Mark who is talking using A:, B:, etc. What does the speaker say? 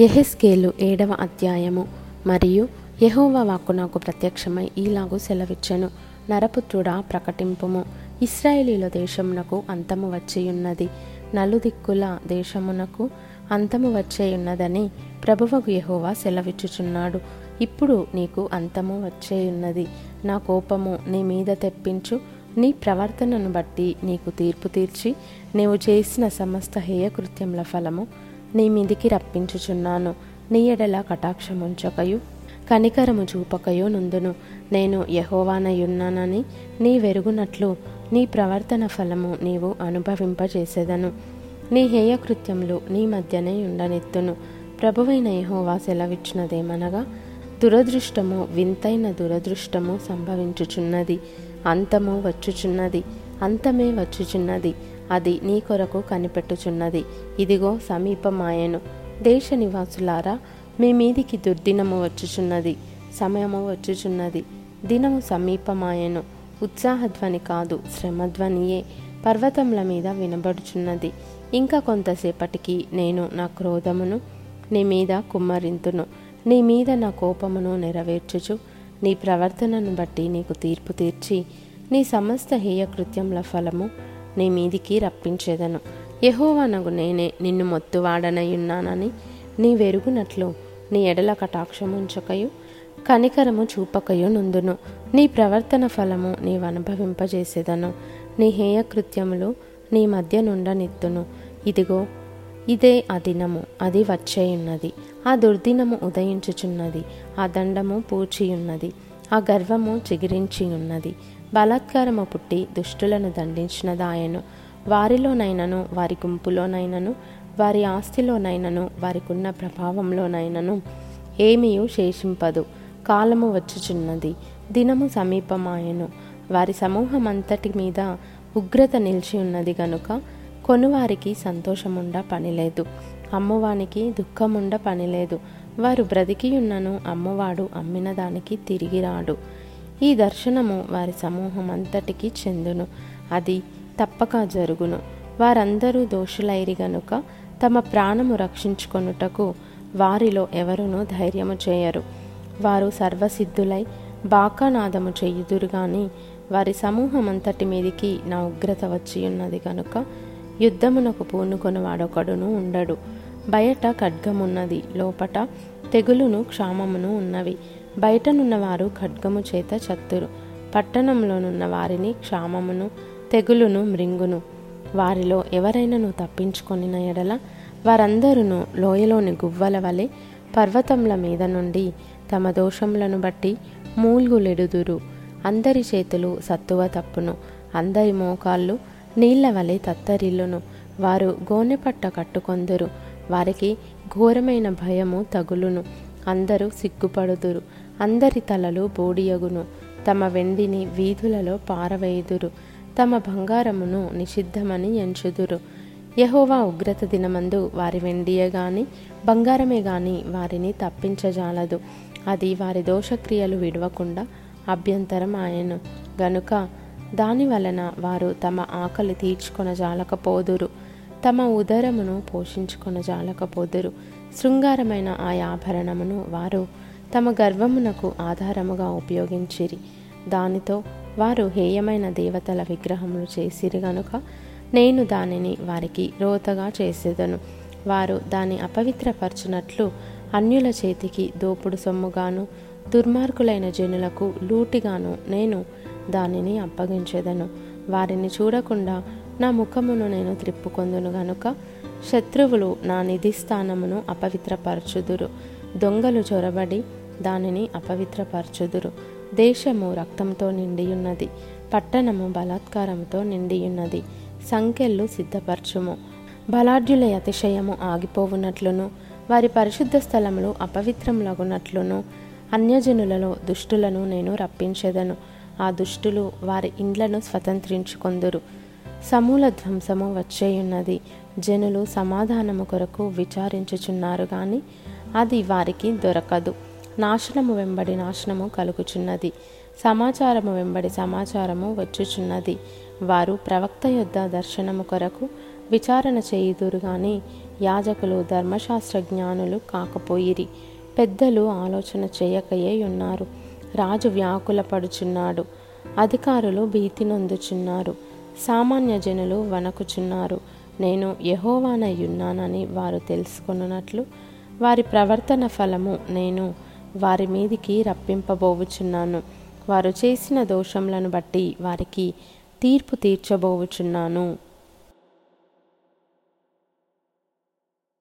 A: ఎహెస్కేలు ఏడవ అధ్యాయము. మరియు యెహోవా వాక్కు నాకు ప్రత్యక్షమై ఈలాగు సెలవిచ్చెను. నరపుత్రుడా ప్రకటింపుము. ఇస్రాయేలీల దేశమునకు అంతము వచ్చియున్నది. నలుదిక్కుల దేశమునకు అంతము వచ్చేయున్నదని ప్రభువకు యహోవా సెలవిచ్చుచున్నాడు. ఇప్పుడు నీకు అంతము వచ్చేయున్నది. నా కోపము నీ మీద తెప్పించు. నీ ప్రవర్తనను బట్టి నీకు తీర్పు తీర్చి నీవు చేసిన సమస్త హేయకృత్యముల ఫలము నీ మీదికి రప్పించుచున్నాను. నీ ఎడల కటాక్షముంచకయు కనికరము చూపకయు నుందును నేను యహోవానయున్నానని నీ వెరుగునట్లు నీ ప్రవర్తన ఫలము నీవు అనుభవింపజేసేదను. నీ హేయకృత్యములు నీ మధ్యనే ఉండనెత్తును. ప్రభువైన యహోవా సెలవిచ్చినదేమనగా దురదృష్టము వింతైన దురదృష్టము సంభవించుచున్నది అంతము వచ్చుచున్నది. అంతమే వచ్చుచున్నది. అది నీ కొరకు కనిపెట్టుచున్నది. ఇదిగో సమీపమాయను. దేశ నివాసులారా మీ మీదికి దుర్దినము వచ్చుచున్నది. సమయము వచ్చుచున్నది. దినము సమీపమాయను. ఉత్సాహధ్వని కాదు శ్రమధ్వనియే. పర్వతముల మీద వినబడుచున్నది. ఇంకా కొంతసేపటికి నేను నా క్రోధమును నీ మీద కుమ్మరింతును. నీ మీద నా కోపమును నెరవేర్చుచు నీ ప్రవర్తనను బట్టి నీకు తీర్పు తీర్చి నీ సమస్త హేయకృత్యముల ఫలము నీ మీదికి రప్పించేదను. యహోవనగు నేనే నిన్ను మొత్తువాడనయున్నానని నీ వెరుగునట్లు నీ ఎడల కటాక్షముంచకయు కనికరము చూపకయు నుందును నీ ప్రవర్తన ఫలము నీవనుభవింపజేసేదను నీ హేయకృత్యములు నీ మధ్య నుండనిత్తును ఇదిగో ఇదే ఆ దినము అది వచ్చేయున్నది. ఆ దుర్దినము ఉదయించుచున్నది ఆ దండము పూచియున్నది ఆ గర్వము చిగిరించి ఉన్నది బలాత్కారము పుట్టి దుష్టులను దండించినదాయను. వారిలోనైనను వారి గుంపులోనైనను వారి ఆస్తిలోనైనను వారికున్న ప్రభావంలోనైనను ఏమీయూ శేషింపదు. కాలము వచ్చుచున్నది దినము సమీపమాయను. వారి సమూహమంతటి మీద ఉగ్రత నిలిచి ఉన్నది గనుక కొనువారికి సంతోషముండ పనిలేదు. అమ్మువానికి దుఃఖముండ పనిలేదు. వారు బ్రతికియున్నను అమ్మవాడు అమ్మిన దానికి తిరిగి రాడు ఈ దర్శనము వారి సమూహం అంతటికి చెందును. అది తప్పక జరుగును. వారందరూ దోషులైరి గనుక తమ ప్రాణము రక్షించుకొనుటకు వారిలో ఎవరునూ ధైర్యము చేయరు. వారు సర్వసిద్ధులై బాకానాదము చేయుదురు గాని వారి సమూహమంతటి మీదికి నా ఉగ్రత వచ్చి ఉన్నది కనుక యుద్ధమునకు పూనుకొని వాడొకడును ఉండడు. బయట ఖడ్గమున్నది లోపట తెగులును క్షామమును ఉన్నవి. బయటనున్నవారు ఖడ్గము చేత చత్తురు. పట్టణంలోనున్న వారిని క్షామమును తెగులును మృంగును. వారిలో ఎవరైనాను తప్పించుకొనిన ఎడల వారందరూ లోయలోని గువ్వల వలె పర్వతముల మీద నుండి తమ దోషములను బట్టి మూల్గులెడుదురు. అందరి చేతులు సత్తువ తప్పును. అందరి మోకాళ్ళు నీళ్ళ వలె తత్తరిల్లును. వారు గోనెపట్ట కట్టుకొందురు. వారికి ఘోరమైన భయము తగులును. అందరూ సిగ్గుపడుదురు. అందరి తలలు బోడియగును. తమ వెండిని వీధులలో పారవేయుదురు. తమ బంగారమును నిషిద్ధమని ఎంచుదురు. యహోవా ఉగ్రత దినమందు వారి వెండియే గాని బంగారమే గాని వారిని తప్పించజాలదు. అది వారి దోషక్రియలు విడవకుండా అభ్యంతరం ఆయను. గనుక దాని వలన వారు తమ ఆకలి తీర్చుకొనజాలకపోదురు తమ ఉదరమును పోషించుకొనజాలకపోదురు శృంగారమైన ఆ ఆభరణమును వారు తమ గర్వమునకు ఆధారముగా ఉపయోగించిరి. దానితో వారు హేయమైన దేవతల విగ్రహములు చేసిరి గనుక నేను దానిని వారికి రోతగా చేసేదను. వారు దాన్ని అపవిత్రపరచునట్లు అన్యుల చేతికి దోపుడు సొమ్ముగాను దుర్మార్గులైన జనులకు లూటిగాను నేను దానిని అప్పగించేదను. వారిని చూడకుండా నా ముఖమును నేను త్రిప్పుకొందును గనుక శత్రువులు నా నిధి స్థానమును అపవిత్రపరచుదురు. దొంగలు చొరబడి దానిని అపవిత్రపరచుదురు. దేశము రక్తంతో నిండియున్నది పట్టణము బలాత్కారంతో నిండియున్నది. సంఖ్యలు సిద్ధపరచుము. బలాఢ్యుల అతిశయము ఆగిపోవునట్లును వారి పరిశుద్ధ స్థలములు అపవిత్రములగునట్లును అన్యజనులలో దుష్టులను నేను రప్పించెదను. ఆ దుష్టులు వారి ఇండ్లను స్వతంత్రించుకొందురు. సమూల ధ్వంసము వచ్చేయున్నది. జనులు సమాధానము కొరకు విచారించుచున్నారు కానీ అది వారికి దొరకదు. నాశనము వెంబడి నాశనము కలుగుచున్నది. సమాచారము వెంబడి సమాచారము వచ్చుచున్నది. వారు ప్రవక్త యొద్ద దర్శనము కొరకు విచారణ చేయుదురు గాని యాజకులు ధర్మశాస్త్ర జ్ఞానులు కాకపోయిరి. పెద్దలు ఆలోచన చేయకయే ఉన్నారు రాజు వ్యాకుల పడుచున్నాడు. అధికారులు భీతి నొందుచున్నారు. సామాన్య జనులు వణకుచున్నారు. నేను యహోవానయ్యున్నానని వారు తెలుసుకున్నట్లు వారి ప్రవర్తన ఫలము నేను వారి మీదికి రప్పింపబోవుచున్నాను. వారు చేసిన దోషములను బట్టి వారికి తీర్పు తీర్చబోవుచున్నాను.